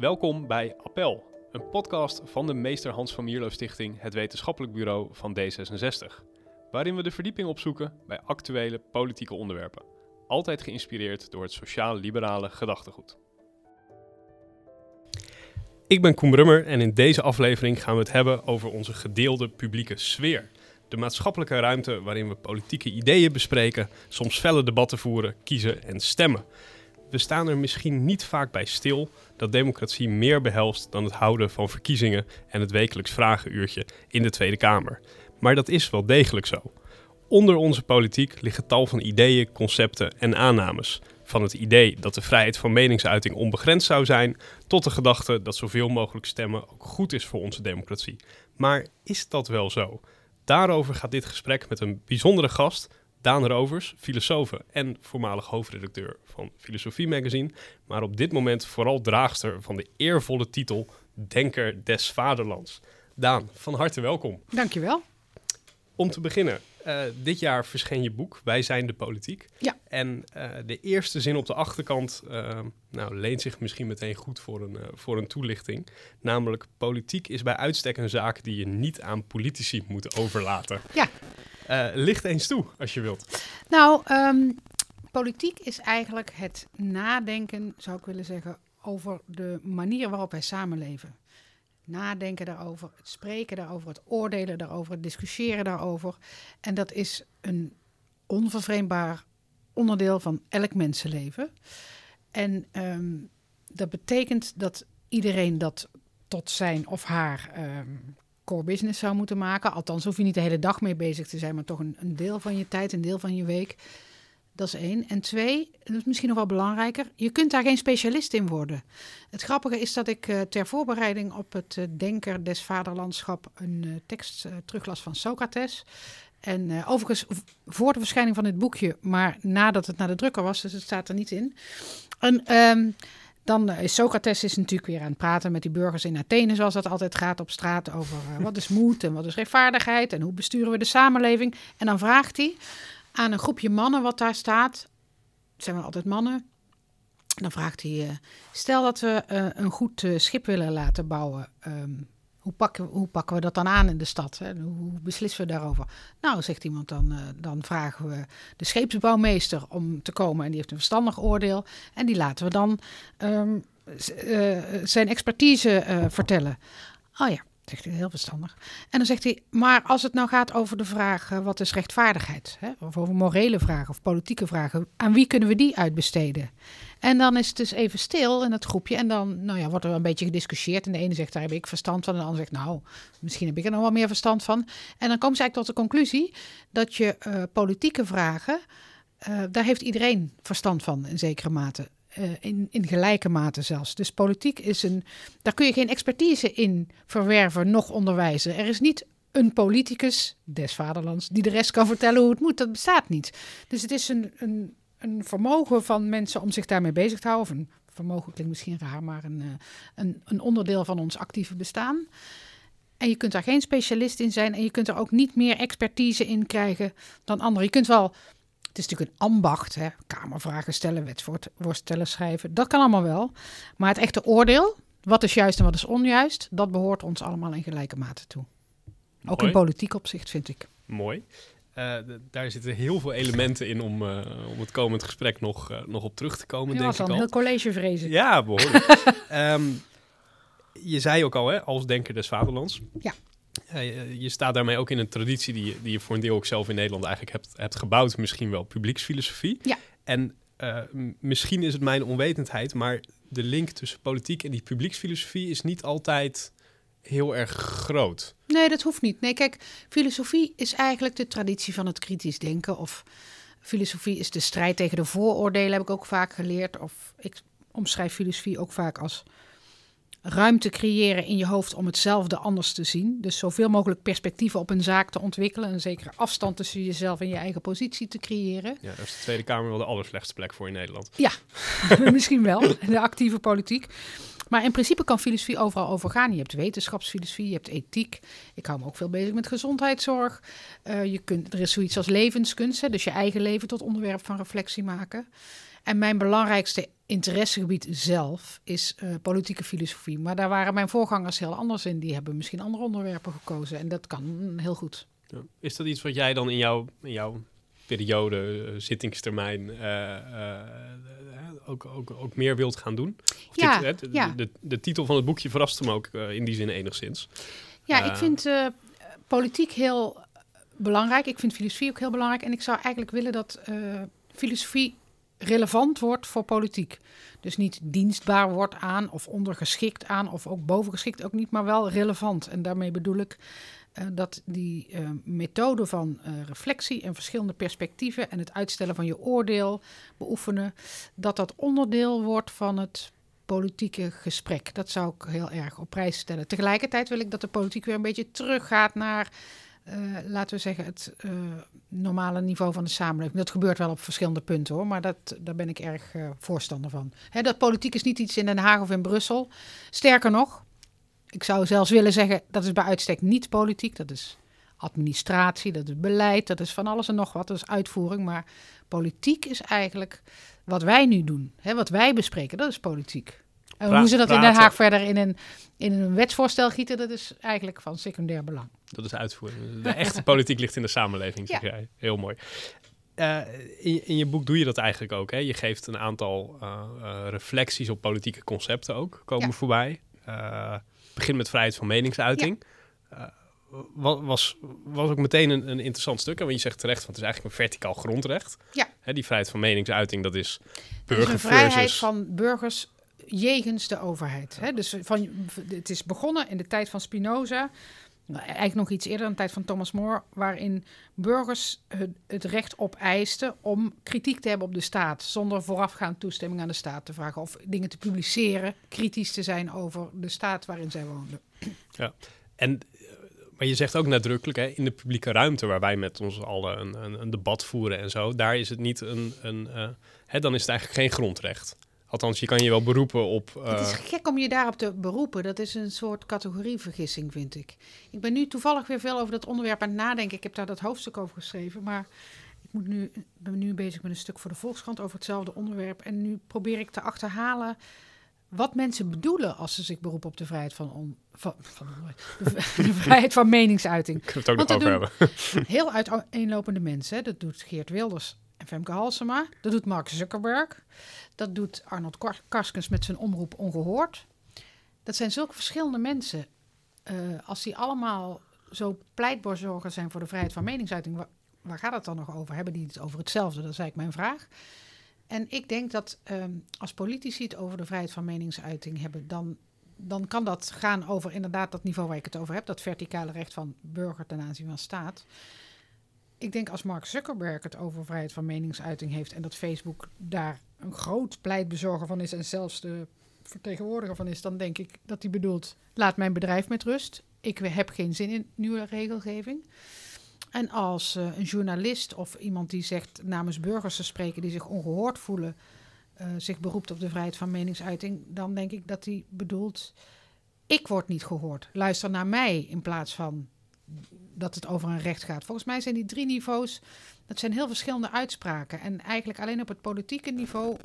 Welkom bij Appel, een podcast van de Meester Hans van Mierlo Stichting, het wetenschappelijk bureau van D66. Waarin we de verdieping opzoeken bij actuele politieke onderwerpen. Altijd geïnspireerd door het sociaal-liberale gedachtegoed. Ik ben Koen Brummer en in deze aflevering gaan we het hebben over onze gedeelde publieke sfeer. De maatschappelijke ruimte waarin we politieke ideeën bespreken, soms felle debatten voeren, kiezen en stemmen. We staan er misschien niet vaak bij stil dat democratie meer behelst dan het houden van verkiezingen en het wekelijks vragenuurtje in de Tweede Kamer. Maar dat is wel degelijk zo. Onder onze politiek liggen tal van ideeën, concepten en aannames. Van het idee dat de vrijheid van meningsuiting onbegrensd zou zijn, tot de gedachte dat zoveel mogelijk stemmen ook goed is voor onze democratie. Maar is dat wel zo? Daarover gaat dit gesprek met een bijzondere gast, Daan Rovers, filosoof en voormalig hoofdredacteur van Filosofie Magazine, maar op dit moment vooral draagster van de eervolle titel Denker des Vaderlands. Daan, van harte welkom. Dankjewel. Om te beginnen, uh, dit jaar verscheen je boek Wij zijn de politiek. Ja. En uh, de eerste zin op de achterkant uh, nou, leent zich misschien meteen goed voor een, voor een toelichting. Namelijk, politiek is bij uitstek een zaak die je niet aan politici moet overlaten. Ja. Licht eens toe, als je wilt. Nou, um, politiek is eigenlijk het nadenken, zou ik willen zeggen, over de manier waarop wij samenleven nadenken daarover, het spreken daarover, het oordelen daarover, het discussiëren daarover. En dat is een onvervreemdbaar onderdeel van elk mensenleven. En um, dat betekent dat iedereen dat tot zijn of haar um, core business zou moeten maken. Althans, hoef je niet de hele dag mee bezig te zijn, maar toch een, een deel van je tijd, een deel van je week. Dat is één. En twee, dat is misschien nog wel belangrijker, je kunt daar geen specialist in worden. Het grappige is dat ik uh, ter voorbereiding op het uh, Denker des Vaderlandschap een uh, tekst teruglas van Socrates. En overigens voor de verschijning van dit boekje, maar nadat het naar de drukker was, dus het staat er niet in. En um, dan is Socrates is natuurlijk weer aan het praten met die burgers in Athene, zoals dat altijd gaat op straat, over wat is moed en wat is rechtvaardigheid en hoe besturen we de samenleving. En dan vraagt hij aan een groepje mannen wat daar staat. Zijn wel altijd mannen. Dan vraagt hij, uh, stel dat we een goed schip willen laten bouwen. Um, hoe, pakken, hoe pakken we dat dan aan in de stad? Hè? Hoe beslissen we daarover? Nou, zegt iemand, dan, dan vragen we de scheepsbouwmeester om te komen. En die heeft een verstandig oordeel. En die laten we dan um, zijn expertise vertellen. Oh ja, Zegt hij heel verstandig. En dan zegt hij, maar als het nou gaat over de vraag uh, wat is rechtvaardigheid, hè? of over morele vragen of politieke vragen, aan wie kunnen we die uitbesteden? En dan is het dus even stil in het groepje en dan nou ja, wordt er een beetje gediscussieerd. En de ene zegt, daar heb ik verstand van. En de ander zegt, nou, misschien heb ik er nog wel meer verstand van. En dan komen ze eigenlijk tot de conclusie dat je uh, politieke vragen, uh, daar heeft iedereen verstand van in zekere mate. Uh, in, in gelijke mate zelfs. Dus politiek is een. Daar kun je geen expertise in verwerven, nog onderwijzen. Er is niet een politicus des vaderlands die de rest kan vertellen hoe het moet. Dat bestaat niet. Dus het is een, een, een vermogen van mensen om zich daarmee bezig te houden. Of een vermogen klinkt misschien raar, maar een, uh, een, een onderdeel van ons actieve bestaan. En je kunt daar geen specialist in zijn en je kunt er ook niet meer expertise in krijgen dan anderen. Je kunt wel het is natuurlijk een ambacht, hè? kamervragen stellen, wetsvoorstellen schrijven. Dat kan allemaal wel. Maar het echte oordeel, wat is juist en wat is onjuist, dat behoort ons allemaal in gelijke mate toe. Mooi. Ook in politiek opzicht, vind ik. Mooi. Uh, daar zitten heel veel elementen in om, uh, om het komend gesprek nog, uh, nog op terug te komen. Ja, denk ik een heel college vrezen. Ja, behoorlijk. um, je zei ook al, hè, als denker des vaderlands. Ja. Je staat daarmee ook in een traditie die, die je voor een deel ook zelf in Nederland eigenlijk hebt, hebt gebouwd. Misschien wel publieksfilosofie. Ja. En uh, misschien is het mijn onwetendheid, maar de link tussen politiek en die publieksfilosofie is niet altijd heel erg groot. Nee, dat hoeft niet. Nee, kijk, filosofie is eigenlijk de traditie van het kritisch denken. Of filosofie is de strijd tegen de vooroordelen, heb ik ook vaak geleerd. Of ik omschrijf filosofie ook vaak als ruimte creëren in je hoofd om hetzelfde anders te zien. Dus zoveel mogelijk perspectieven op een zaak te ontwikkelen. Een zekere afstand tussen jezelf en je eigen positie te creëren. Ja, dat is de Tweede Kamer wel de allerslechtste plek voor in Nederland. Ja, misschien wel. De actieve politiek. Maar in principe kan filosofie overal over gaan. Je hebt wetenschapsfilosofie, je hebt ethiek. Ik hou me ook veel bezig met gezondheidszorg. Uh, je kunt, er is zoiets als levenskunst, hè, dus je eigen leven tot onderwerp van reflectie maken. En mijn belangrijkste interessegebied zelf is uh, politieke filosofie. Maar daar waren mijn voorgangers heel anders in. Die hebben misschien andere onderwerpen gekozen. En dat kan heel goed. Ja. Is dat iets wat jij dan in jouw, in jouw periode, uh, zittingstermijn, uh, ook, ook, ook meer wilt gaan doen? Of ja, dit, de, ja. De, de, titel van het boekje verrast hem ook in die zin enigszins. Ja, ik vind politiek heel belangrijk. Ik vind filosofie ook heel belangrijk. En ik zou eigenlijk willen dat filosofie relevant wordt voor politiek. Dus niet dienstbaar wordt aan of ondergeschikt aan of ook bovengeschikt ook niet, maar wel relevant. En daarmee bedoel ik uh, dat die uh, methode van uh, reflectie en verschillende perspectieven en het uitstellen van je oordeel beoefenen, dat dat onderdeel wordt van het politieke gesprek. Dat zou ik heel erg op prijs stellen. Tegelijkertijd wil ik dat de politiek weer een beetje teruggaat naar uh, laten we zeggen, het uh, normale niveau van de samenleving. Dat gebeurt wel op verschillende punten hoor, maar dat, daar ben ik erg uh, voorstander van. Hè, dat politiek is niet iets in Den Haag of in Brussel. Sterker nog, ik zou zelfs willen zeggen, dat is bij uitstek niet politiek. Dat is administratie, dat is beleid, dat is van alles en nog wat, dat is uitvoering. Maar politiek is eigenlijk wat wij nu doen. Hè, wat wij bespreken, dat is politiek. En hoe ze dat in Den Haag verder in een, in een wetsvoorstel gieten, dat is eigenlijk van secundair belang. Dat is uitvoering. De echte politiek ligt in de samenleving, zeg ja. jij. Heel mooi. Uh, in, in, je boek doe je dat eigenlijk ook. Hè? Je geeft een aantal uh, uh, reflecties op politieke concepten ook, komen ja. voorbij. begin met vrijheid van meningsuiting. Ja. was, was ook meteen een, een interessant stuk. Want je zegt terecht, want het is eigenlijk een verticaal grondrecht. Ja. Hè, die vrijheid van meningsuiting, dat is burger dat is een vrijheid van burgers jegens de overheid. Hè? Dus van, het is begonnen in de tijd van Spinoza. Nou, eigenlijk nog iets eerder, in de tijd van Thomas More, waarin burgers het, het recht opeisten om kritiek te hebben op de staat, zonder voorafgaand toestemming aan de staat te vragen of dingen te publiceren, kritisch te zijn over de staat waarin zij woonden. Ja, en maar je zegt ook nadrukkelijk, hè, in de publieke ruimte waar wij met ons allen een, een, een debat voeren en zo, daar is het niet een, een uh, hè, dan is het eigenlijk geen grondrecht. Althans, je kan je wel beroepen op. Uh... Het is gek om je daarop te beroepen. Dat is een soort categorievergissing, vind ik. Ik ben nu toevallig weer veel over dat onderwerp aan het nadenken. Ik heb daar dat hoofdstuk over geschreven. Maar ik moet nu, ben nu bezig met een stuk voor de Volkskrant over hetzelfde onderwerp. En nu probeer ik te achterhalen wat mensen bedoelen als ze zich beroepen op de vrijheid van, on, van, van de, de, vrijheid van meningsuiting. Ik het ook nog over hebben. Heel uiteenlopende mensen. Dat doet Geert Wilders en Femke Halsema. Dat doet Mark Zuckerberg. Dat doet Arnold Karskens met zijn omroep Ongehoord. Dat zijn zulke verschillende mensen. Uh, als die allemaal zo pleitboorzorger zijn voor de vrijheid van meningsuiting, waar, gaat het dan nog over? Hebben die het over hetzelfde? Dat is eigenlijk mijn vraag. En ik denk dat um, als politici het over de vrijheid van meningsuiting hebben, dan, dan kan dat gaan over inderdaad dat niveau waar ik het over heb, dat verticale recht van burger ten aanzien van staat ik denk als Mark Zuckerberg het over vrijheid van meningsuiting heeft en dat Facebook daar een groot pleitbezorger van is en zelfs de vertegenwoordiger van is, dan denk ik dat hij bedoelt: laat mijn bedrijf met rust. Ik heb geen zin in nieuwe regelgeving. En als uh, een journalist of iemand die zegt namens burgers te spreken die zich ongehoord voelen, uh, zich beroept op de vrijheid van meningsuiting, dan denk ik dat hij bedoelt: ik word niet gehoord. Luister naar mij in plaats van dat het over een recht gaat. Volgens mij zijn die drie niveaus, dat zijn heel verschillende uitspraken. En eigenlijk alleen op het politieke niveau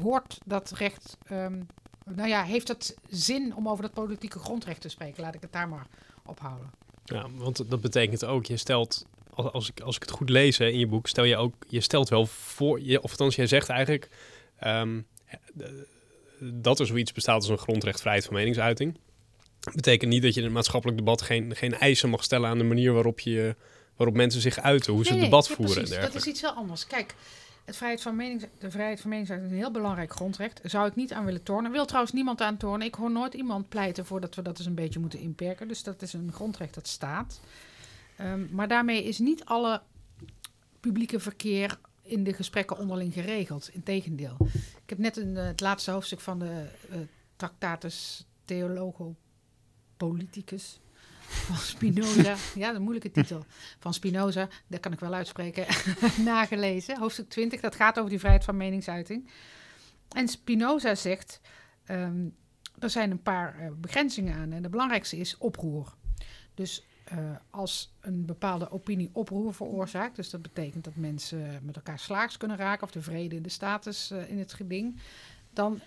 hoort dat recht, um, nou ja, heeft het zin om over dat politieke grondrecht te spreken. Laat ik het daar maar ophouden. Ja, want dat betekent ook, je stelt, als, ik, als ik het goed lees in je boek, stel je ook, je stelt wel voor, je, of althans jij zegt eigenlijk um, dat er zoiets bestaat als een grondrecht vrijheid van meningsuiting betekent niet dat je in het maatschappelijk debat geen, geen eisen mag stellen aan de manier waarop, je, waarop mensen zich uiten, hoe ze het debat voeren. Precies, dat is iets heel anders. Kijk, het vrijheid van menings, de vrijheid van meningsuiting is een heel belangrijk grondrecht. Zou ik niet aan willen tornen. Wil trouwens niemand aan tornen. Ik hoor nooit iemand pleiten voor dat we dat eens een beetje moeten inperken. Dus dat is een grondrecht dat staat. Um, maar daarmee is niet alle publieke verkeer in de gesprekken onderling geregeld. Integendeel. Ik heb net een, uh, het laatste hoofdstuk van de uh, Tractatus Theologo politicus van Spinoza. ja, een moeilijke titel. Van Spinoza, dat kan ik wel uitspreken, nagelezen. Hoofdstuk 20, dat gaat over die vrijheid van meningsuiting. En Spinoza zegt, um, er zijn een paar uh, begrenzingen aan. En de belangrijkste is oproer. Dus eh, als een bepaalde opinie oproer veroorzaakt, dus dat betekent dat mensen met elkaar slaags kunnen raken of de vrede in de status uh, in het geding, dan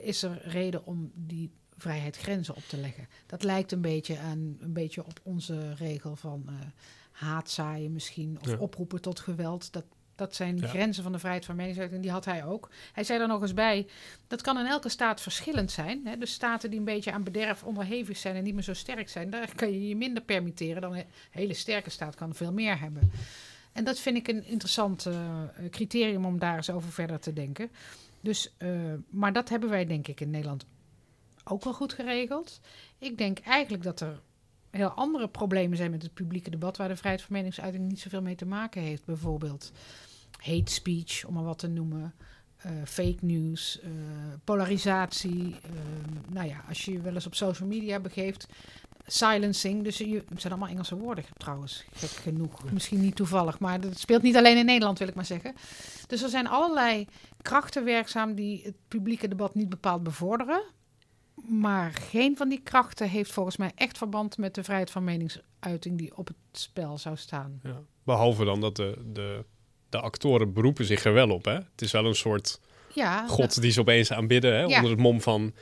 is er reden om die vrijheid grenzen op te leggen. Dat lijkt een beetje aan een beetje op onze regel van haatzaaien misschien of ja. oproepen tot geweld. Dat, dat zijn ja. grenzen van de vrijheid van meningsuiting. Die had hij ook. Hij zei er nog eens bij, dat kan in elke staat verschillend zijn. Hè? Dus staten die een beetje aan bederf onderhevig zijn en niet meer zo sterk zijn, daar kan je je minder permitteren dan een hele sterke staat kan veel meer hebben. En dat vind ik een interessant uh, criterium om daar eens over verder te denken. Dus, uh, maar dat hebben wij denk ik in Nederland ook wel goed geregeld. Ik denk eigenlijk dat er heel andere problemen zijn met het publieke debat, waar de vrijheid van meningsuiting niet zoveel mee te maken heeft. Bijvoorbeeld hate speech, om maar wat te noemen. Uh, fake news, uh, polarisatie. Uh, nou ja, als je je wel eens op social media begeeft, silencing. Dus je, het zijn allemaal Engelse woorden trouwens, gek genoeg. Misschien niet toevallig, maar dat speelt niet alleen in Nederland, wil ik maar zeggen. Dus er zijn allerlei krachten werkzaam die het publieke debat niet bepaald bevorderen. Maar geen van die krachten heeft volgens mij echt verband met de vrijheid van meningsuiting die op het spel zou staan. Ja, behalve dan dat de, de, de actoren beroepen zich er wel op. Hè? Het is wel een soort ja, god die ze opeens aanbidden. Hè? Ja. Onder het mom van,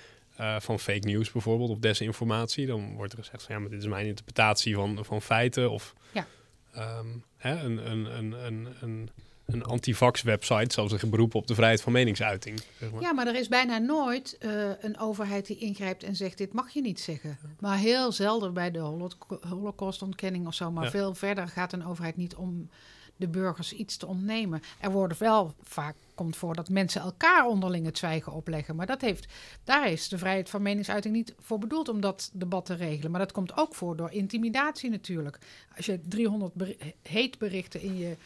uh, van fake news bijvoorbeeld of desinformatie. Dan wordt er gezegd van ja, maar dit is mijn interpretatie van, van feiten. Of ja. um, hè, een, een, een, een, een een antivax-website zal zich beroepen op de vrijheid van meningsuiting. Zeg maar. Ja, maar er is bijna nooit uh, een overheid die ingrijpt en zegt: dit mag je niet zeggen. Maar heel zelden bij de holocaustontkenning of zo. Maar ja. veel verder gaat een overheid niet om de burgers iets te ontnemen. Er worden wel vaak komt voor dat mensen elkaar onderling het zwijgen opleggen. Maar dat heeft, daar is de vrijheid van meningsuiting niet voor bedoeld om dat debat te regelen. Maar dat komt ook voor door intimidatie natuurlijk. Als je 300 ber heetberichten in je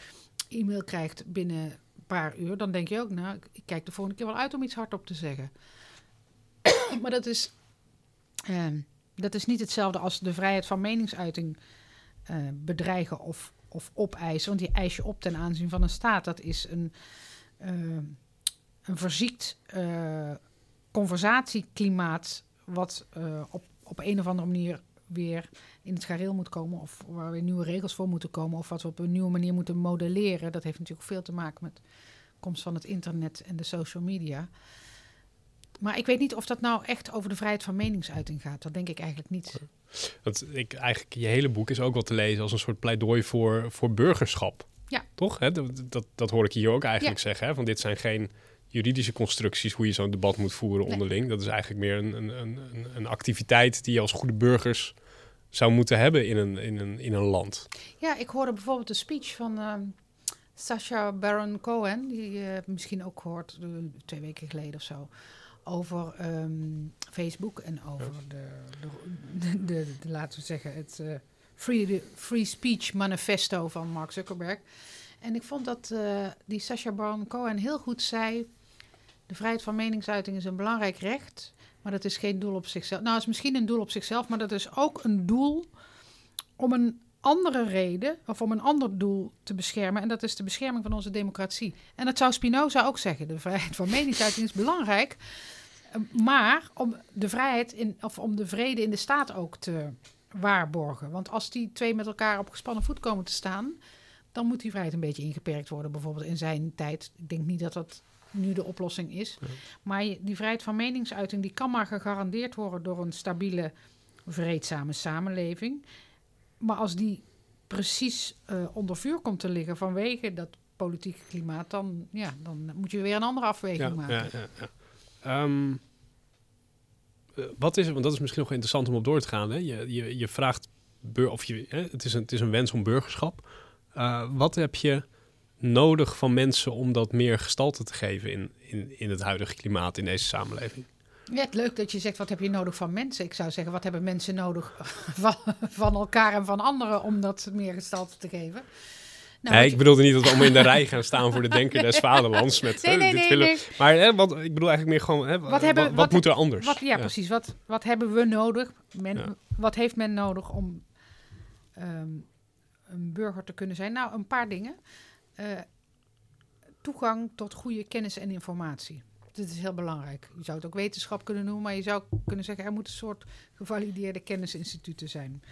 e-mail krijgt binnen een paar uur, dan denk je ook, nou, ik kijk de volgende keer wel uit om iets hardop te zeggen. maar dat is, uh, dat is niet hetzelfde als de vrijheid van meningsuiting uh, bedreigen of, of opeisen. Want die eis je op ten aanzien van een staat. Dat is een, uh, een verziekt conversatieklimaat wat op, op een of andere manier weer in het gareel moet komen of waar weer nieuwe regels voor moeten komen of wat we op een nieuwe manier moeten modelleren. Dat heeft natuurlijk veel te maken met de komst van het internet en de social media. Maar ik weet niet of dat nou echt over de vrijheid van meningsuiting gaat. Dat denk ik eigenlijk niet. Want ik, eigenlijk, je hele boek is ook wel te lezen als een soort pleidooi voor, voor burgerschap. Ja. Toch? Hè? Dat, dat, dat hoor ik hier ook eigenlijk ja. zeggen. Hè? Van dit zijn geen juridische constructies hoe je zo'n debat moet voeren onderling. Nee. Dat is eigenlijk meer een, een, een, een activiteit die je als goede burgers zou moeten hebben in een, in een, in een land. Ja, ik hoorde bijvoorbeeld de speech van uh, Sacha Baron Cohen, die je uh, misschien ook gehoord uh, twee weken geleden of zo, over um, Facebook en over ja. de, de, de, de, laten we zeggen, het uh, free, free Speech Manifesto van Mark Zuckerberg. En ik vond dat uh, die Sacha Baron Cohen heel goed zei: de vrijheid van meningsuiting is een belangrijk recht. Maar dat is geen doel op zichzelf. Nou, het is misschien een doel op zichzelf, maar dat is ook een doel om een andere reden of om een ander doel te beschermen. En dat is de bescherming van onze democratie. En dat zou Spinoza ook zeggen. De vrijheid van meningsuiting is belangrijk. Maar om de vrijheid in, of om de vrede in de staat ook te waarborgen. Want als die twee met elkaar op gespannen voet komen te staan, dan moet die vrijheid een beetje ingeperkt worden. Bijvoorbeeld in zijn tijd. Ik denk niet dat dat nu de oplossing is. Ja. Maar die vrijheid van meningsuiting die kan maar gegarandeerd worden door een stabiele, vreedzame samenleving. Maar als die precies uh, onder vuur komt te liggen vanwege dat politieke klimaat, dan, ja, dan moet je weer een andere afweging ja, maken. Ja, ja, ja. Um, uh, wat is, want dat is misschien nog interessant om op door te gaan. Hè? Je, je, je vraagt, of je, hè? Het, is een, het is een wens om burgerschap. Uh, wat heb je nodig van mensen om dat meer gestalte te geven in, in, in het huidige klimaat, in deze samenleving? Ja, het leuk dat je zegt, wat heb je nodig van mensen? Ik zou zeggen, wat hebben mensen nodig van, van elkaar en van anderen om dat meer gestalte te geven? Nou, nee, ik bedoelde niet dat we allemaal in de rij gaan staan voor de denker des vaderlands. Met, nee, nee, nee, nee, Maar hè, wat, ik bedoel eigenlijk meer gewoon, hè, wat, hebben, wat, wat moet er anders? Wat, ja, ja, precies. Wat, wat hebben we nodig? Men, ja. Wat heeft men nodig om um, een burger te kunnen zijn? Nou, een paar dingen. Uh, toegang tot goede kennis en informatie. Dit is heel belangrijk. Je zou het ook wetenschap kunnen noemen, maar je zou kunnen zeggen er moet een soort gevalideerde kennisinstituten zijn.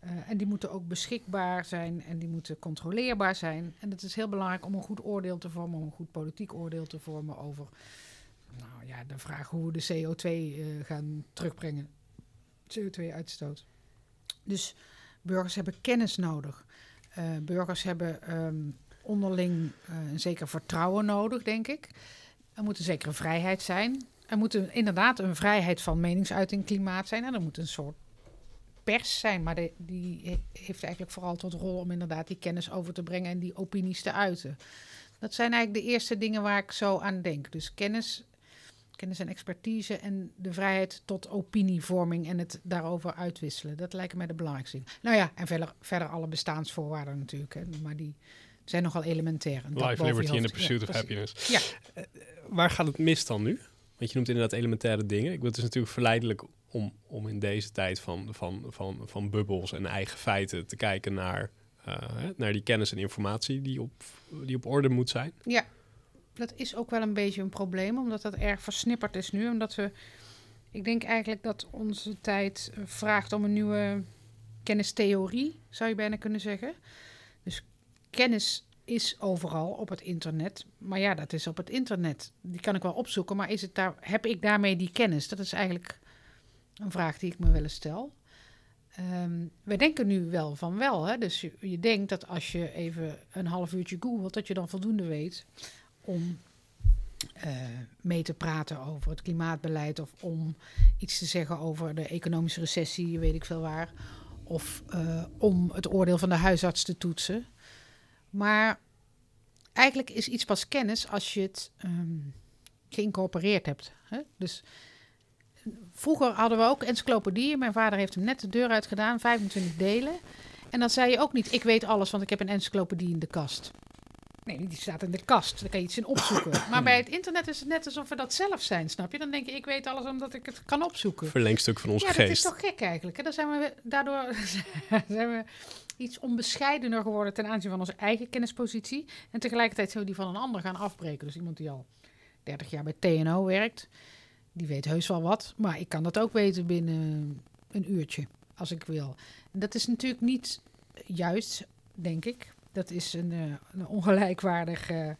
en die moeten ook beschikbaar zijn en die moeten controleerbaar zijn. En het is heel belangrijk om een goed oordeel te vormen, om een goed politiek oordeel te vormen over nou, ja, de vraag hoe we de CO2 gaan terugbrengen. CO2-uitstoot. Dus burgers hebben kennis nodig. burgers hebben um, onderling een zeker vertrouwen nodig, denk ik. Er moet een zekere vrijheid zijn. Er moet inderdaad een vrijheid van meningsuiting klimaat zijn. En er moet een soort pers zijn. Maar die heeft eigenlijk vooral tot rol om inderdaad die kennis over te brengen en die opinies te uiten. Dat zijn eigenlijk de eerste dingen waar ik zo aan denk. Dus kennis, kennis en expertise en de vrijheid tot opinievorming en het daarover uitwisselen. Dat lijken mij de belangrijkste. Nou ja, en verder, verder alle bestaansvoorwaarden natuurlijk. Hè, maar die zijn nogal elementair. Life, liberty and the pursuit of happiness. Ja. Uh, waar gaat het mis dan nu? Want je noemt inderdaad elementaire dingen. Ik bedoel, het is natuurlijk verleidelijk om, om in deze tijd van, van, van, van bubbels en eigen feiten te kijken naar, uh, naar die kennis en informatie die op, die op orde moet zijn. Ja, dat is ook wel een beetje een probleem, omdat dat erg versnipperd is nu. Omdat we, ik denk eigenlijk dat onze tijd eh, vraagt om een nieuwe kennistheorie, zou je bijna kunnen zeggen. Dus kennis is overal op het internet. Maar ja, dat is op het internet. Die kan ik wel opzoeken, maar is het daar, heb ik daarmee die kennis? Dat is eigenlijk een vraag die ik me wel eens stel. Um, we denken nu wel van wel. Hè? Dus je, denkt dat als je even een half uurtje googelt, dat je dan voldoende weet om uh, mee te praten over het klimaatbeleid of om iets te zeggen over de economische recessie, weet ik veel waar. Of uh, om het oordeel van de huisarts te toetsen. Maar eigenlijk is iets pas kennis als je het um, geïncorporeerd hebt. Hè? Dus vroeger hadden we ook encyclopedieën. Mijn vader heeft hem net de deur uit gedaan, 25 delen. En dan zei je ook niet, ik weet alles, want ik heb een encyclopedie in de kast. Nee, die staat in de kast. Daar kan je iets in opzoeken. Maar bij het internet is het net alsof we dat zelf zijn, snap je? Dan denk je, ik weet alles omdat ik het kan opzoeken. Verlengstuk van onze ja, geest. Ja, dat is toch gek eigenlijk. Hè? Dan zijn we, daardoor zijn we iets onbescheidener geworden ten aanzien van onze eigen kennispositie. En tegelijkertijd zullen we die van een ander gaan afbreken. Dus iemand die al 30 jaar bij TNO werkt, die weet heus wel wat. Maar ik kan dat ook weten binnen een uurtje, als ik wil. En dat is natuurlijk niet juist, denk ik. Dat is een, uh, een ongelijkwaardige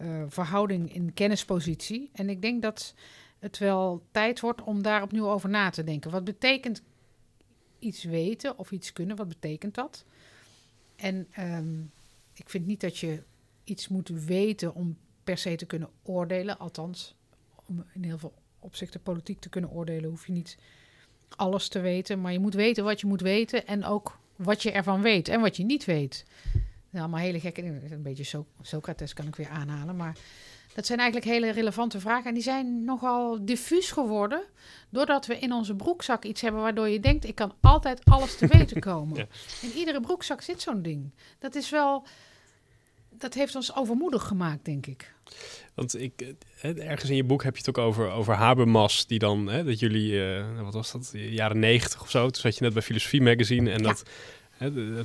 uh, verhouding in kennispositie. En ik denk dat het wel tijd wordt om daar opnieuw over na te denken. Wat betekent iets weten of iets kunnen, wat betekent dat? En um, ik vind niet dat je iets moet weten om per se te kunnen oordelen. Althans, om in heel veel opzichten politiek te kunnen oordelen, hoef je niet alles te weten. Maar je moet weten wat je moet weten en ook wat je ervan weet en wat je niet weet. Allemaal hele gekke dingen. Een beetje Socrates kan ik weer aanhalen. Maar dat zijn eigenlijk hele relevante vragen. En die zijn nogal diffuus geworden. Doordat we in onze broekzak iets hebben waardoor je denkt: ik kan altijd alles te weten komen. In iedere broekzak zit zo'n ding. Dat is wel. Dat heeft ons overmoedig gemaakt, denk ik. Want ik, eh, ergens in je boek heb je het ook over, over Habermas, die dan, hè, dat jullie, uh, wat was dat, jaren negentig of zo, toen zat je net bij Filosofie Magazine en dat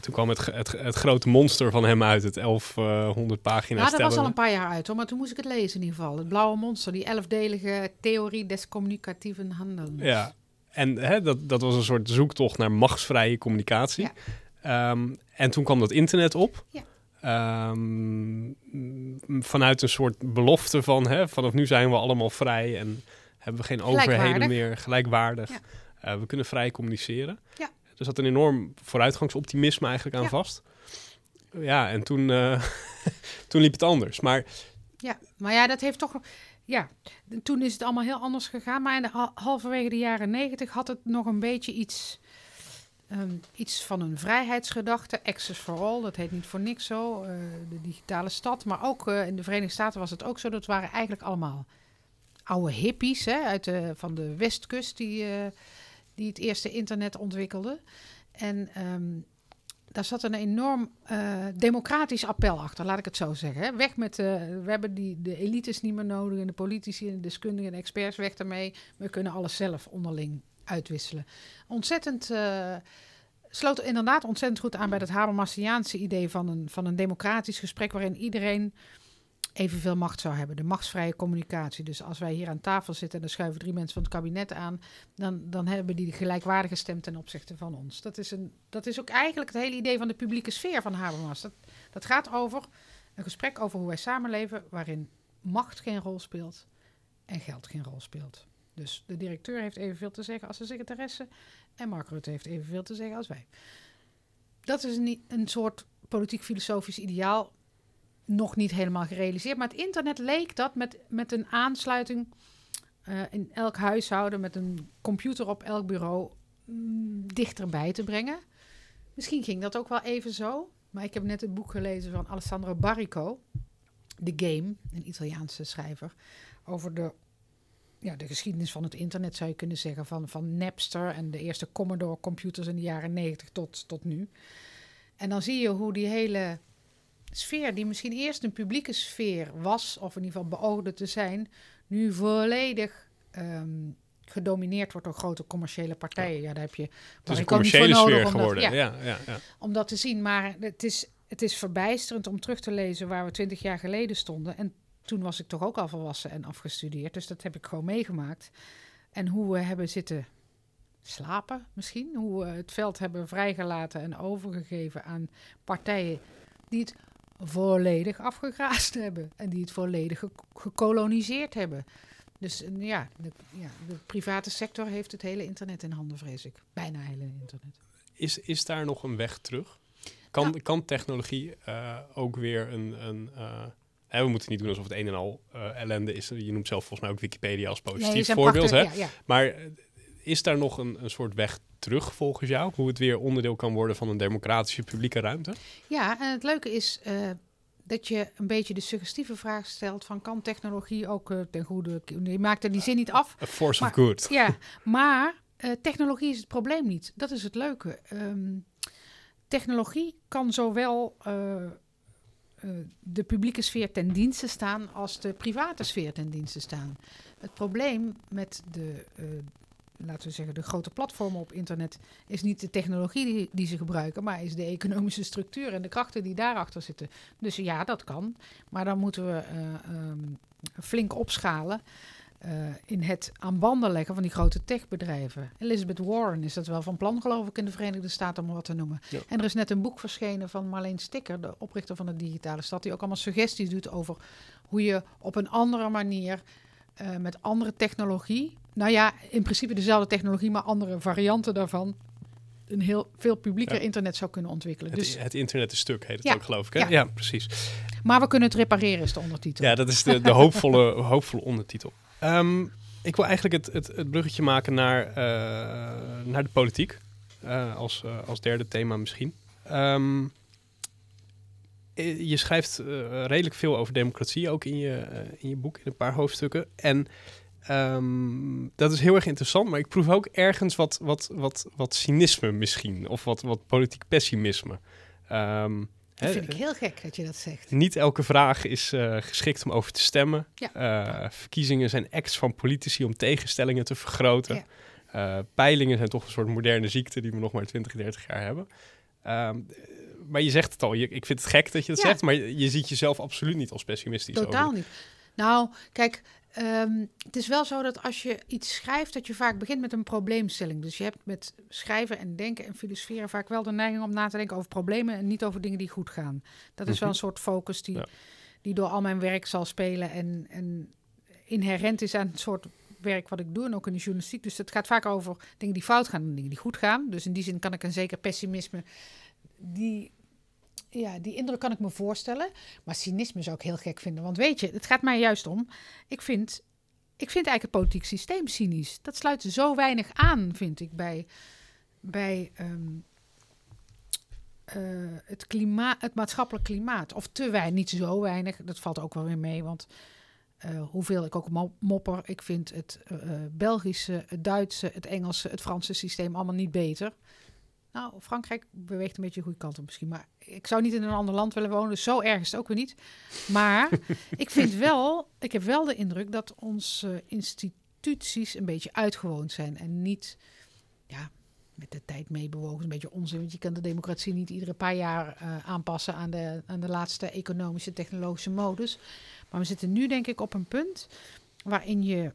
toen kwam het, het, het, grote monster van hem uit, het 1100 pagina's. Ja, dat was al een paar jaar uit hoor, maar toen moest ik het lezen in ieder geval. Het blauwe monster, die elfdelige theorie des communicatieven handelens. Ja, en dat, dat was een soort zoektocht naar machtsvrije communicatie. Ja. Um, en toen kwam dat internet op. Ja. Um, vanuit een soort belofte van hè, vanaf nu zijn we allemaal vrij en hebben we geen overheden meer, gelijkwaardig. Ja. Uh, we kunnen vrij communiceren. Ja. Er zat een enorm vooruitgangsoptimisme eigenlijk aan vast. Ja, en toen, uh, toen liep het anders. Maar ja, maar ja, dat heeft toch. Ja, toen is het allemaal heel anders gegaan. Maar in de, halverwege de jaren negentig had het nog een beetje iets. Um, iets van een vrijheidsgedachte. Access for all, dat heet niet voor niks zo. Uh, de digitale stad. Maar ook uh, in de Verenigde Staten was het ook zo. Dat waren eigenlijk allemaal oude hippies hè, uit de, van de westkust. Die die het eerste internet ontwikkelde. En um, daar zat een enorm uh, democratisch appel achter, laat ik het zo zeggen. Weg met, uh, we hebben die, de elites niet meer nodig en de politici en de deskundigen en experts weg daarmee. We kunnen alles zelf onderling uitwisselen. Ontzettend, uh, sloot inderdaad ontzettend goed aan bij het Habermasiaanse idee van een, van een democratisch gesprek waarin iedereen evenveel macht zou hebben. De machtsvrije communicatie. Dus als wij hier aan tafel zitten en er schuiven drie mensen van het kabinet aan, dan, dan hebben die gelijkwaardige stem ten opzichte van ons. Dat is, een, dat is ook eigenlijk het hele idee van de publieke sfeer van Habermas. Dat, dat gaat over een gesprek over hoe wij samenleven, waarin macht geen rol speelt en geld geen rol speelt. Dus de directeur heeft evenveel te zeggen als de secretaresse en Mark Rutte heeft evenveel te zeggen als wij. Dat is niet een soort politiek-filosofisch ideaal nog niet helemaal gerealiseerd. Maar het internet leek dat met, met een aansluiting uh, in elk huishouden, met een computer op elk bureau, mm, dichterbij te brengen. Misschien ging dat ook wel even zo. Maar ik heb net een boek gelezen van Alessandro Barrico, The Game, een Italiaanse schrijver, over de, ja, de geschiedenis van het internet, zou je kunnen zeggen, van, van Napster en de eerste Commodore computers in de jaren 90 tot, tot nu. En dan zie je hoe die hele sfeer, die misschien eerst een publieke sfeer was, of in ieder geval beoogde te zijn, nu volledig ehm, gedomineerd wordt door grote commerciële partijen. Ja, daar heb je. Het is een commerciële sfeer geworden. ja, ja, ja, om dat te zien. Maar het is, het is verbijsterend om terug te lezen waar we twintig jaar geleden stonden. En toen was ik toch ook al volwassen en afgestudeerd. Dus dat heb ik gewoon meegemaakt. En hoe we hebben zitten slapen misschien. Hoe we het veld hebben vrijgelaten en overgegeven aan partijen die het volledig afgegraasd hebben. En die het volledig gekoloniseerd hebben. Dus ja de, ja, de private sector heeft het hele internet in handen, vrees ik. Bijna hele internet. Is, is daar nog een weg terug? Kan, nou. kan technologie uh, ook weer een... een uh, we moeten niet doen alsof het een en al uh, ellende is. Je noemt zelf volgens mij ook Wikipedia als positief voorbeeld. hè? Ja, maar is daar nog een, een soort weg terug volgens jou? Hoe het weer onderdeel kan worden van een democratische publieke ruimte? Ja, en het leuke is dat je een beetje de suggestieve vraag stelt van kan technologie ook uh, ten goede... Je maakt er die zin niet af. A force of good. Ja, maar uh, technologie is het probleem niet. Dat is het leuke. Um, technologie kan zowel de publieke sfeer ten dienste staan als de private sfeer ten dienste staan. Het probleem met de laten we zeggen, de grote platformen op internet is niet de technologie die, die, ze gebruiken, maar is de economische structuur en de krachten die daarachter zitten. Dus ja, dat kan. Maar dan moeten we uh, um, flink opschalen. Uh, in het aan banden leggen van die grote techbedrijven. Elizabeth Warren is dat wel van plan, geloof ik, in de Verenigde Staten, om wat te noemen. Ja. En er is net een boek verschenen van Marleen Sticker, de oprichter van de Digitale Stad, die ook allemaal suggesties doet over hoe je op een andere manier uh, met andere technologie nou ja, in principe dezelfde technologie, maar andere varianten daarvan. Een heel veel publieker internet zou kunnen ontwikkelen. Het, dus, het internet is stuk, heet het ja, ook, geloof ik. Hè? Ja. ja. precies. Maar we kunnen het repareren, is de ondertitel. Ja, dat is de, de hoopvolle, hoopvolle ondertitel. Um, ik wil eigenlijk het, het, het bruggetje maken naar, uh, naar de politiek. Uh, als, uh, als derde thema misschien. Um, je schrijft redelijk veel over democratie, ook in je, in je boek, in een paar hoofdstukken. En Um, dat is heel erg interessant, maar ik proef ook ergens wat, wat, wat, wat cynisme misschien. Of wat, wat politiek pessimisme. Um, dat vind ik heel gek dat je dat zegt. Niet elke vraag is uh, geschikt om over te stemmen. Ja. Uh, verkiezingen zijn acts van politici om tegenstellingen te vergroten. Ja. Uh, peilingen zijn toch een soort moderne ziekte die we nog maar 20, 30 jaar hebben. Um, maar je zegt het al, je, ik vind het gek dat je dat zegt, maar je, je, ziet jezelf absoluut niet als pessimistisch. Totaal over. niet. Nou, kijk, Um, het is wel zo dat als je iets schrijft, dat je vaak begint met een probleemstelling. Dus je hebt met schrijven en denken en filosoferen vaak wel de neiging om na te denken over problemen en niet over dingen die goed gaan. Dat is wel een mhm. soort focus die, die door al mijn werk zal spelen en, en inherent is aan het soort werk wat ik doe en ook in de journalistiek. Dus het gaat vaak over dingen die fout gaan en dingen die goed gaan. Dus in die zin kan ik een zeker pessimisme die ja, die indruk kan ik me voorstellen. Maar cynisme zou ik heel gek vinden. Want weet je, het gaat mij juist om. Ik vind, ik vind eigenlijk het politiek systeem cynisch. Dat sluit zo weinig aan, vind ik, bij, bij um, uh, het, klimaat, het maatschappelijk klimaat. Of te weinig, niet zo weinig. Dat valt ook wel weer mee. Want uh, hoeveel ik ook mopper, ik vind het uh, Belgische, het Duitse, het Engelse, het Franse systeem allemaal niet beter. Nou, Frankrijk beweegt een beetje de goede kant op misschien. Maar ik zou niet in een ander land willen wonen. Dus zo erg is het ook weer niet. Maar ik vind wel, ik heb wel de indruk dat onze instituties een beetje uitgewoond zijn. En niet, ja, met de tijd meebewogen. Een beetje onzin, want je kan de democratie niet iedere paar jaar uh, aanpassen aan de, aan de laatste economische, technologische modus. Maar we zitten nu denk ik op een punt waarin je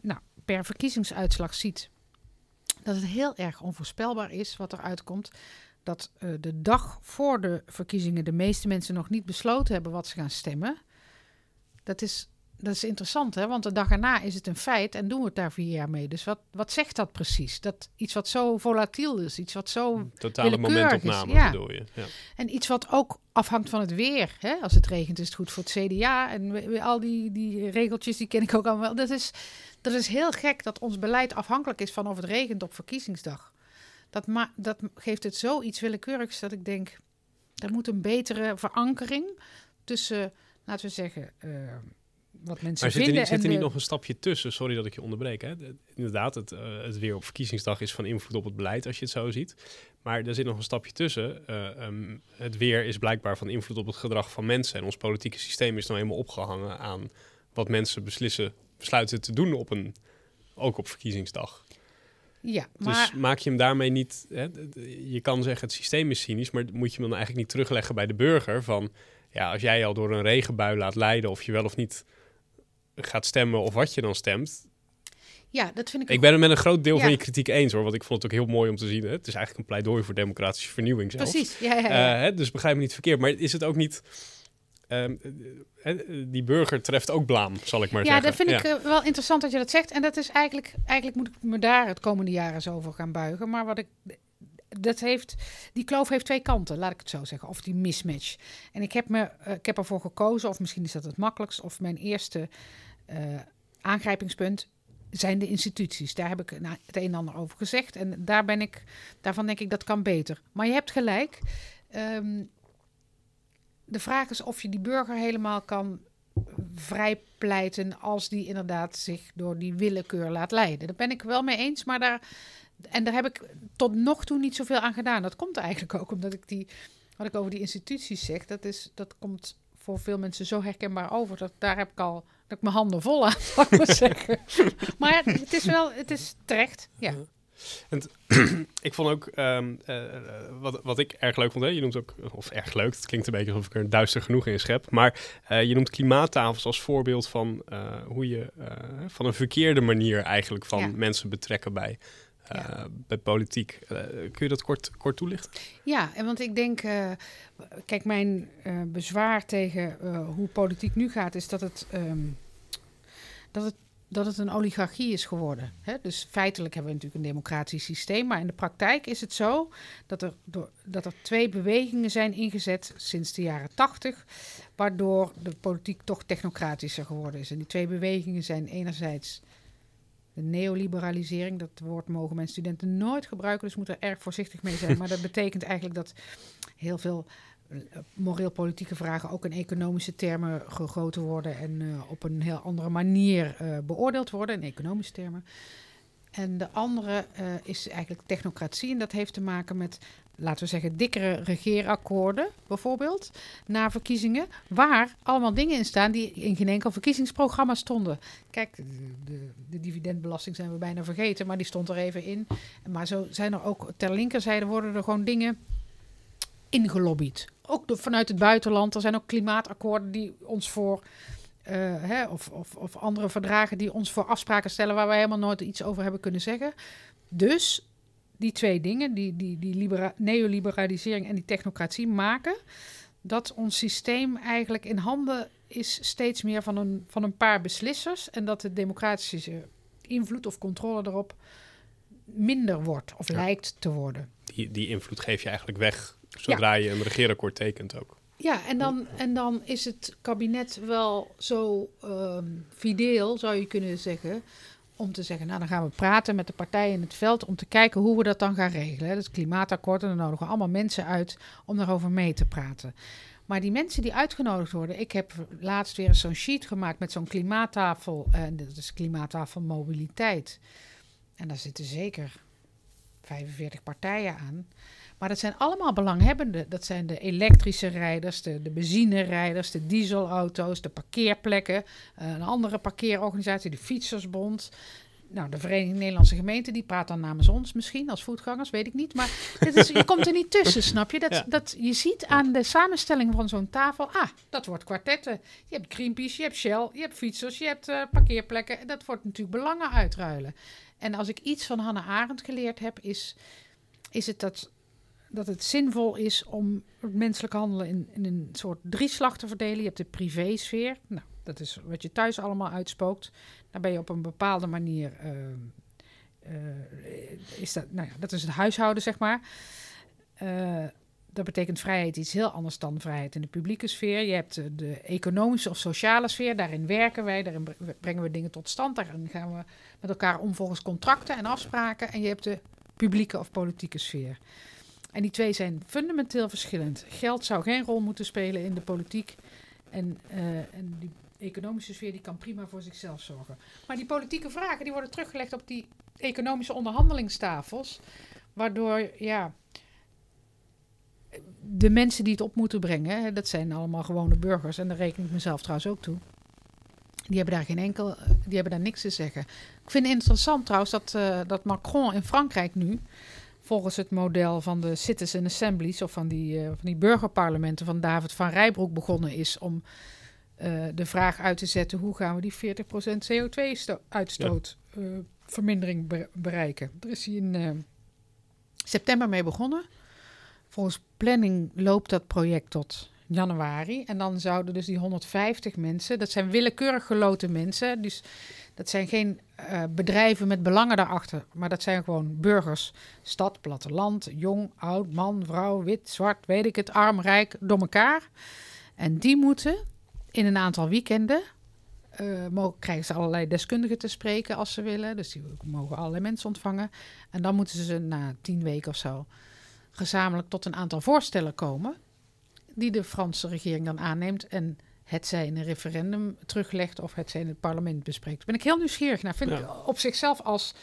nou, per verkiezingsuitslag ziet dat het heel erg onvoorspelbaar is wat er uitkomt. Dat uh, de dag voor de verkiezingen de meeste mensen nog niet besloten hebben wat ze gaan stemmen. Dat is dat is interessant, hè? want de dag erna is het een feit en doen we het daar vier jaar mee. Dus wat, wat zegt dat precies? Dat iets wat zo volatiel is, iets wat zo. Totale momentopname ja. bedoel je. Ja. En iets wat ook afhangt van het weer. Hè? Als het regent is het goed voor het CDA. En we, we, al die, die regeltjes, die ken ik ook allemaal. Dat is, dat is heel gek dat ons beleid afhankelijk is van of het regent op verkiezingsdag. Dat, ma dat geeft het zoiets willekeurigs dat ik denk, er moet een betere verankering tussen, laten we zeggen. Uh, wat mensen maar vinden. Maar zit er niet nog een stapje tussen? Sorry dat ik je onderbreek. Hè? Inderdaad, het, uh, het weer op verkiezingsdag is van invloed op het beleid, als je het zo ziet. Maar er zit nog een stapje tussen. Uh, um, het weer is blijkbaar van invloed op het gedrag van mensen. En ons politieke systeem is nou helemaal opgehangen aan wat mensen beslissen, besluiten te doen op een, ook op verkiezingsdag. Ja, dus maar... Dus maak je hem daarmee niet... Hè, je kan zeggen het systeem is cynisch, maar moet je hem dan eigenlijk niet terugleggen bij de burger van... Ja, als jij al door een regenbui laat leiden of je wel of niet gaat stemmen of wat je dan stemt. Ja, dat vind ik. Ik ben het met een groot deel van je kritiek eens hoor, want ik vond het ook heel mooi om te zien. Hè? Het is eigenlijk een pleidooi voor democratische vernieuwing zelfs. Precies, ja, ja, ja. Uh, hè? Dus begrijp me niet verkeerd, maar is het ook niet... Uh, die burger treft ook blaam, zal ik maar ja, zeggen. Dat vind ik uh, wel interessant dat je dat zegt. En dat is eigenlijk, eigenlijk moet ik me daar het komende jaar eens over gaan buigen. Maar wat ik, dat heeft, die kloof heeft twee kanten, laat ik het zo zeggen. Of die mismatch. En ik heb, me, uh, ik heb ervoor gekozen, of misschien is dat het makkelijkst, of mijn eerste uh, aangrijpingspunt zijn de instituties. Daar heb ik nou, het een en ander over gezegd. En daar ben ik, daarvan denk ik dat kan beter. Maar je hebt gelijk. Um, de vraag is of je die burger helemaal kan vrijpleiten als die inderdaad zich door die willekeur laat leiden. Daar ben ik wel mee eens, maar daar, en daar heb ik tot nog toe niet zoveel aan gedaan. Dat komt eigenlijk ook omdat ik die, wat ik over die instituties zeg, dat, is, dat komt voor veel mensen zo herkenbaar over. Dat, daar heb ik al dat ik mijn handen vol aan, zal ik maar zeggen. maar het is wel, het is terecht, ja. En ik vond ook, um, uh, wat, wat ik erg leuk vond, hè? je noemt ook, of erg leuk, het klinkt een beetje alsof ik er duister genoeg in schep, maar uh, je noemt klimaattafels als voorbeeld van uh, hoe je van een verkeerde manier eigenlijk van ja. mensen betrekken bij ja. bij politiek. Uh, kun je dat kort, kort toelichten? Ja, en want ik denk, uh, kijk, mijn bezwaar tegen hoe politiek nu gaat, is dat het, um, dat het, dat het een oligarchie is geworden. Hè? Dus feitelijk hebben we natuurlijk een democratisch systeem, maar in de praktijk is het zo dat er, door, dat er twee bewegingen zijn ingezet sinds de jaren tachtig, waardoor de politiek toch technocratischer geworden is. En die twee bewegingen zijn enerzijds de neoliberalisering. Dat woord mogen mijn studenten nooit gebruiken, dus moeten er erg voorzichtig mee zijn. Maar dat betekent eigenlijk dat heel veel moreel-politieke vragen ook in economische termen gegoten worden en uh, op een heel andere manier uh, beoordeeld worden in economische termen. En de andere uh, is eigenlijk technocratie en dat heeft te maken met laten we zeggen, dikkere regeerakkoorden, bijvoorbeeld, na verkiezingen, waar allemaal dingen in staan die in geen enkel verkiezingsprogramma stonden. Kijk, de, de, de, dividendbelasting zijn we bijna vergeten, maar die stond er even in. Maar zo zijn er ook, ter linkerzijde worden er gewoon dingen ingelobbyd. Ook vanuit het buitenland. Er zijn ook klimaatakkoorden die ons voor... Uh, hè, of, of, of andere verdragen die ons voor afspraken stellen waar wij helemaal nooit iets over hebben kunnen zeggen. Dus die twee dingen, die, die, die libera neoliberalisering en die technocratie, maken dat ons systeem eigenlijk in handen is steeds meer van een, van een paar beslissers en dat de democratische invloed of controle erop minder wordt of ja. lijkt te worden. Die, die invloed geef je eigenlijk weg zodra ja. je een regeerakkoord tekent ook. Ja, en dan, en dan is het kabinet wel zo um, fideel, zou je kunnen zeggen, om te zeggen, nou dan gaan we praten met de partijen in het veld om te kijken hoe we dat dan gaan regelen. Dat klimaatakkoord en dan nodigen we allemaal mensen uit om daarover mee te praten. Maar die mensen die uitgenodigd worden, ik heb laatst weer zo'n sheet gemaakt met zo'n klimaattafel, en dat is klimaattafel mobiliteit. En daar zitten zeker 45 partijen aan. Maar dat zijn allemaal belanghebbenden. Dat zijn de elektrische rijders, de, de benzinerijders, de dieselauto's, de parkeerplekken, een andere parkeerorganisatie, de Fietsersbond. Nou, de Vereniging Nederlandse Gemeenten, die praat dan namens ons misschien als voetgangers, weet ik niet. Maar dit is, je komt er niet tussen, snap je? Dat, Ja. dat, je ziet aan de samenstelling van zo'n tafel, ah, dat wordt kwartetten. Je hebt Greenpeace, je hebt Shell, je hebt fietsers, je hebt eh, parkeerplekken. En dat wordt natuurlijk belangen uitruilen. En als ik iets van Hannah Arendt geleerd heb, is, is het dat, dat het zinvol is om het menselijk handelen in, in een soort drieslag te verdelen. Je hebt de privésfeer, nou, dat is wat je thuis allemaal uitspookt. Daar ben je op een bepaalde manier. eh, eh, is dat, nou ja, dat is het huishouden, zeg maar. Eh, dat betekent vrijheid iets heel anders dan vrijheid in de publieke sfeer. Je hebt de economische of sociale sfeer. Daarin werken wij, daarin bre- brengen we dingen tot stand. Daarin gaan we met elkaar om volgens contracten en afspraken. En je hebt de publieke of politieke sfeer. En die twee zijn fundamenteel verschillend. Geld zou geen rol moeten spelen in de politiek. En, en die economische sfeer die kan prima voor zichzelf zorgen. Maar die politieke vragen die worden teruggelegd op die economische onderhandelingstafels. Waardoor, ja, de mensen die het op moeten brengen, dat zijn allemaal gewone burgers. En daar reken ik mezelf trouwens ook toe. Die hebben daar geen enkel, die hebben daar niks te zeggen. Ik vind het interessant trouwens dat, eh, dat Macron in Frankrijk nu, volgens het model van de citizen assemblies of van die, eh, van die burgerparlementen van David van Rijbroek begonnen is om eh, de vraag uit te zetten: hoe gaan we die 40% CO2-uitstoot eh, vermindering be- bereiken? Er is hij in eh, september mee begonnen. Volgens planning loopt dat project tot januari. En dan zouden dus die 150 mensen, dat zijn willekeurig geloten mensen. Dus dat zijn geen eh, bedrijven met belangen daarachter. Maar dat zijn gewoon burgers. Stad, platteland, jong, oud, man, vrouw, wit, zwart, weet ik het, arm, rijk, door elkaar. En die moeten in een aantal weekenden. eh, mogen, krijgen ze allerlei deskundigen te spreken als ze willen. Dus die mogen allerlei mensen ontvangen. En dan moeten ze na tien weken of zo gezamenlijk tot een aantal voorstellen komen. Die de Franse regering dan aanneemt. En het zij in een referendum teruglegt of het zij in het parlement bespreekt. Daar ben ik heel nieuwsgierig naar. Vind Ja. ik op zichzelf als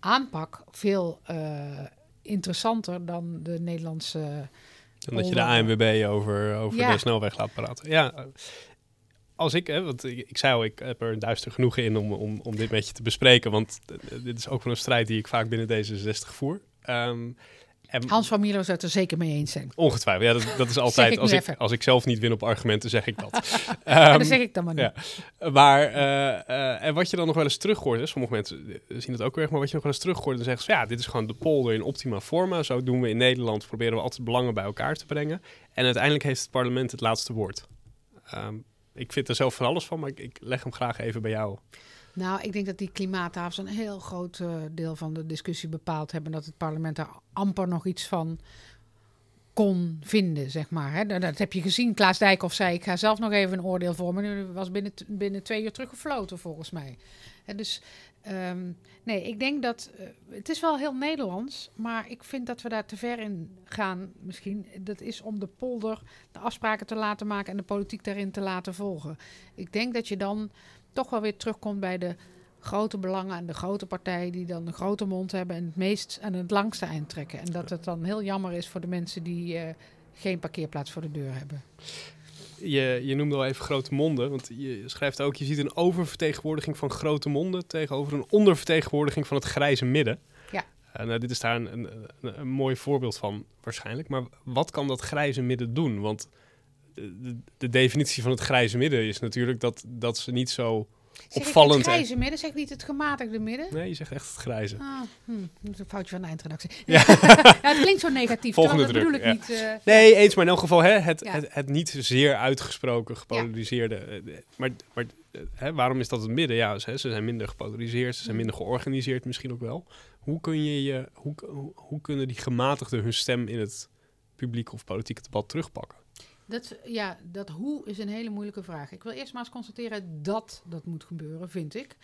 aanpak veel eh, interessanter dan de Nederlandse. Dan dat je de ANWB over, over Ja. de snelweg laat praten. Ja, als ik, hè, want ik, ik zei al, ik heb er duister genoeg in om, om, om dit met je te bespreken. Want dit is ook wel een strijd die ik vaak binnen D66 voer. Ehm, en Hans van Mierlo zou het er zeker mee eens zijn. ongetwijfeld, ja, dat, dat is altijd, ik als ik, even. als ik zelf niet win op argumenten, zeg ik dat. Ehm, dat zeg ik dan maar niet. ja. Maar, eh, eh, en wat je dan nog wel eens terug hoort, hè, sommige mensen eh, zien het ook weer, maar wat je nog wel eens terug hoort, dan zeggen ze, ja, dit is gewoon de polder in optima forma. Zo doen we in Nederland, proberen we altijd belangen bij elkaar te brengen. En uiteindelijk heeft het parlement het laatste woord. Ehm, ik vind er zelf van alles van, maar ik, ik leg hem graag even bij jou. Nou, ik denk dat die klimaattafels een heel groot eh, deel van de discussie bepaald hebben. Dat het parlement daar amper nog iets van kon vinden, zeg maar. Hè. Dat, heb je gezien. Klaas Dijkhoff zei, ik ga zelf nog even een oordeel vormen. Nu was binnen, binnen twee uur teruggefloten, volgens mij. Dus ehm, nee, ik denk dat... eh, het is wel heel Nederlands, maar ik vind dat we daar te ver in gaan misschien. Dat is om de polder de afspraken te laten maken en de politiek daarin te laten volgen. Ik denk dat je dan toch wel weer terugkomt bij de grote belangen en de grote partijen die dan de grote mond hebben en het meest en het langste eind trekken. En dat het dan heel jammer is voor de mensen die eh, geen parkeerplaats voor de deur hebben. Je, je noemde al even grote monden, want je schrijft ook, je ziet een oververtegenwoordiging van grote monden tegenover een ondervertegenwoordiging van het grijze midden. Ja. Eh, nou, dit is daar een, een, een, een mooi voorbeeld van waarschijnlijk. Maar wat kan dat grijze midden doen? Want de, de, de definitie van het grijze midden is natuurlijk dat, dat ze niet zo Zeg opvallend... ik hè? het grijze midden, zeg ik niet het gematigde midden? Nee, je zegt echt het grijze. Ah, hm, dat is een foutje van de eindredactie. Ja. Ja. het klinkt zo negatief, Volgende dat druk, bedoel ik niet. eh, Nee, eens, maar in elk geval hè, het, Ja. het, het niet zeer uitgesproken gepolariseerde. eh, Maar, maar eh, hè, waarom is dat het midden? Ja, ze, ze zijn minder gepolariseerd, ze zijn minder georganiseerd misschien ook wel. Hoe, kun je je, hoe, hoe, hoe kunnen die gematigden hun stem in het publiek of politieke debat terugpakken? Dat, ja, dat hoe is een hele moeilijke vraag. Ik wil eerst maar eens constateren dat dat moet gebeuren, vind ik.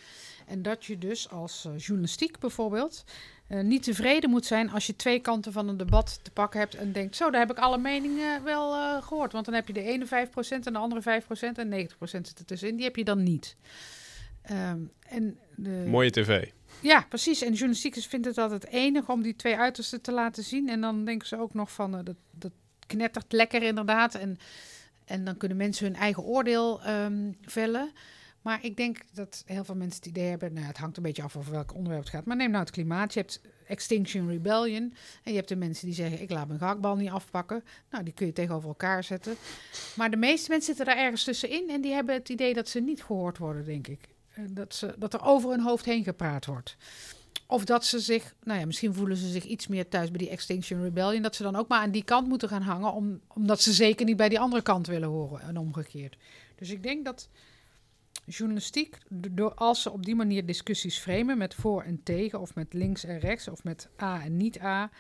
En dat je dus als eh, journalistiek bijvoorbeeld eh, niet tevreden moet zijn als je twee kanten van een debat te pakken hebt en denkt, zo, daar heb ik alle meningen wel eh, gehoord. Want dan heb je de ene 5% en de andere 5% en 90% zit er tussenin. Die heb je dan niet. Ehm, en de, Mooie tv. ja, precies. En journalistiek is- vindt het altijd enig om die twee uitersten te laten zien. En dan denken ze ook nog van, dat, dat knettert lekker inderdaad. En, en dan kunnen mensen hun eigen oordeel ehm, vellen. Maar ik denk dat heel veel mensen het idee hebben, nou, het hangt een beetje af over welk onderwerp het gaat. Maar neem nou het klimaat. Je hebt Extinction Rebellion. En je hebt de mensen die zeggen, ik laat mijn gehaktbal niet afpakken. Nou, die kun je tegenover elkaar zetten. Maar de meeste mensen zitten daar ergens tussenin. En die hebben het idee dat ze niet gehoord worden, denk ik. Dat, ze, dat er over hun hoofd heen gepraat wordt. Of dat ze zich, nou ja, misschien voelen ze zich iets meer thuis bij die Extinction Rebellion. Dat ze dan ook maar aan die kant moeten gaan hangen. Om, omdat ze zeker niet bij die andere kant willen horen. En omgekeerd. Dus ik denk dat journalistiek, door, als ze op die manier discussies framen met voor en tegen, of met links en rechts, of met A en niet A,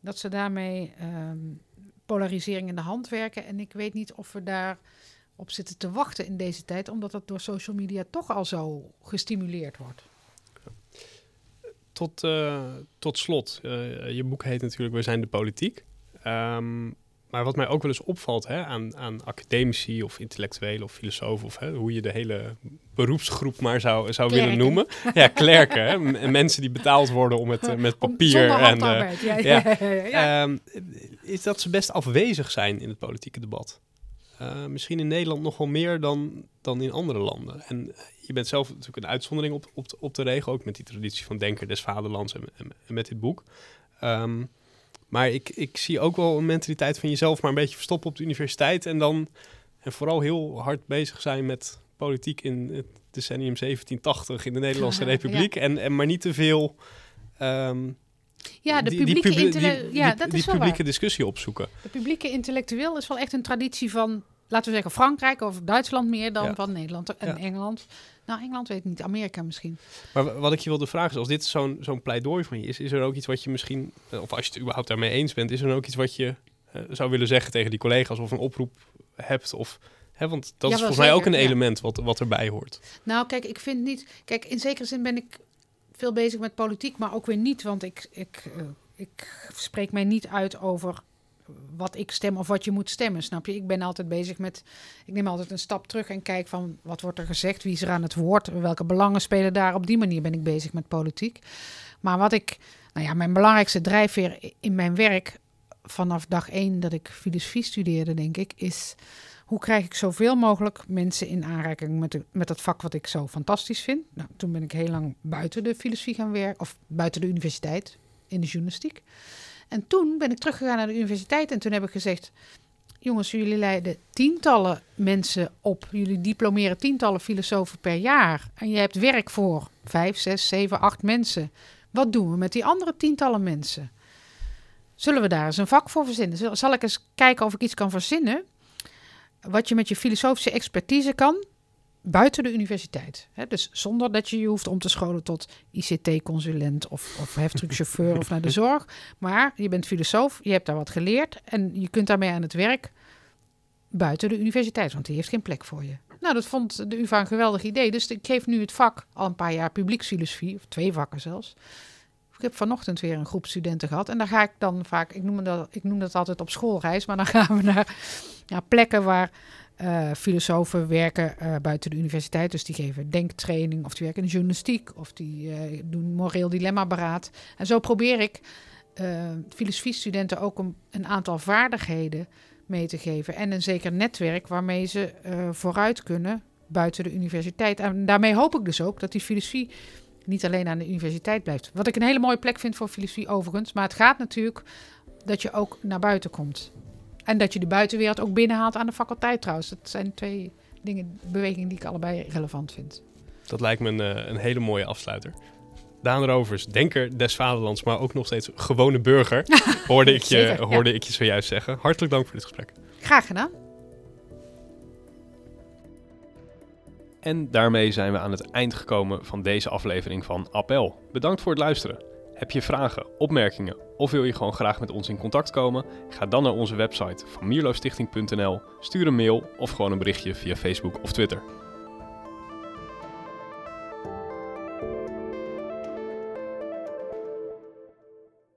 dat ze daarmee um, polarisering in de hand werken. En ik weet niet of we daar op zitten te wachten in deze tijd, omdat dat door social media toch al zo gestimuleerd wordt. Tot, uh, tot slot, uh, je boek heet natuurlijk We zijn de politiek. Um, maar wat mij ook wel eens opvalt hè, aan, aan academici of intellectuelen of filosofen, of hè, hoe je de hele beroepsgroep maar zou, zou willen noemen. Ja, klerken. hè, mensen die betaald worden om het met papier. en, ja, ja, ja um, is dat ze best afwezig zijn in het politieke debat. Uh, misschien in Nederland nog wel meer dan, dan in andere landen. En je bent zelf natuurlijk een uitzondering op, op, op de regel, ook met die traditie van denker des vaderlands en, en, en met dit boek. Um, maar ik, ik zie ook wel een mentaliteit van jezelf maar een beetje verstoppen op de universiteit. En dan en vooral heel hard bezig zijn met politiek in het decennium 1780 in de Nederlandse Republiek. En, en maar niet te veel. Um, ja, de publieke, die, die, ja, dat is publieke discussie opzoeken. De publieke intellectueel is wel echt een traditie van, laten we zeggen, Frankrijk of Duitsland meer dan van Nederland en Engeland. Nou, Engeland weet niet, Amerika misschien. Maar wat ik je wilde vragen is, als dit zo'n zo'n pleidooi van je is, is er ook iets wat je misschien, eh, of als je het überhaupt daarmee eens bent, is er ook iets wat je uh, zou willen zeggen tegen die collega's of een oproep hebt? Of, hè, want dat is volgens mij ook een element wat, wat erbij hoort. Nou, kijk, ik vind niet, kijk, in zekere zin ben ik veel bezig met politiek, maar ook weer niet, want ik, ik, uh, ik spreek mij niet uit over wat ik stem of wat je moet stemmen, snap je? Ik ben altijd bezig met, ik neem altijd een stap terug en kijk van wat wordt er gezegd, wie is er aan het woord, welke belangen spelen daar. Op die manier ben ik bezig met politiek. Maar wat ik, nou ja, mijn belangrijkste drijfveer in mijn werk vanaf dag één dat ik filosofie studeerde, denk ik, is hoe krijg ik zoveel mogelijk mensen in aanraking met, de, met dat vak wat ik zo fantastisch vind. Nou, toen ben ik heel lang buiten de filosofie gaan werken, of buiten de universiteit in de journalistiek. En toen ben ik teruggegaan naar de universiteit en toen heb ik gezegd: Jongens, jullie leiden tientallen mensen op. Jullie diplomeren tientallen filosofen per jaar. En je hebt werk voor vijf, zes, zeven, acht mensen. Wat doen we met die andere tientallen mensen? Zullen we daar eens een vak voor verzinnen? Zal ik eens kijken of ik iets kan verzinnen? Wat je met je filosofische expertise kan, buiten de universiteit. Hè? Dus zonder dat je je hoeft om te scholen tot ICT-consulent of, of heftruckchauffeur of naar de zorg. Maar je bent filosoof, je hebt daar wat geleerd en je kunt daarmee aan het werk buiten de universiteit, want die heeft geen plek voor je. Nou, dat vond de UvA een geweldig idee. Dus ik geef nu het vak al een paar jaar publieksfilosofie, of twee vakken zelfs. Ik heb vanochtend weer een groep studenten gehad. En daar ga ik dan vaak, ik noem dat, ik noem dat altijd op schoolreis, maar dan gaan we naar, plekken waar uh, filosofen werken uh, buiten de universiteit, dus die geven denktraining, of die werken in journalistiek, of die uh, doen moreel dilemma-beraad. En zo probeer ik filosofiestudenten ook een, een, aantal vaardigheden mee te geven en een zeker netwerk waarmee ze vooruit kunnen buiten de universiteit. En daarmee hoop ik dus ook dat die filosofie niet alleen aan de universiteit blijft. Wat ik een hele mooie plek vind voor filosofie overigens, maar het gaat natuurlijk dat je ook naar buiten komt. En dat je de buitenwereld ook binnenhaalt aan de faculteit trouwens. Dat zijn twee dingen, bewegingen die ik allebei relevant vind. Dat lijkt me een, eh, een hele mooie afsluiter. Daan Rovers, denker des vaderlands, maar ook nog steeds gewone burger, hoorde, ik je, hoorde ik je zojuist zeggen. Hartelijk dank voor dit gesprek. Graag gedaan. En daarmee zijn we aan het eind gekomen van deze aflevering van Appel. Bedankt voor het luisteren. Heb je vragen, opmerkingen of wil je gewoon graag met ons in contact komen? Ga dan naar onze website van mierlostichting.nl, stuur een mail of gewoon een berichtje via Facebook of Twitter.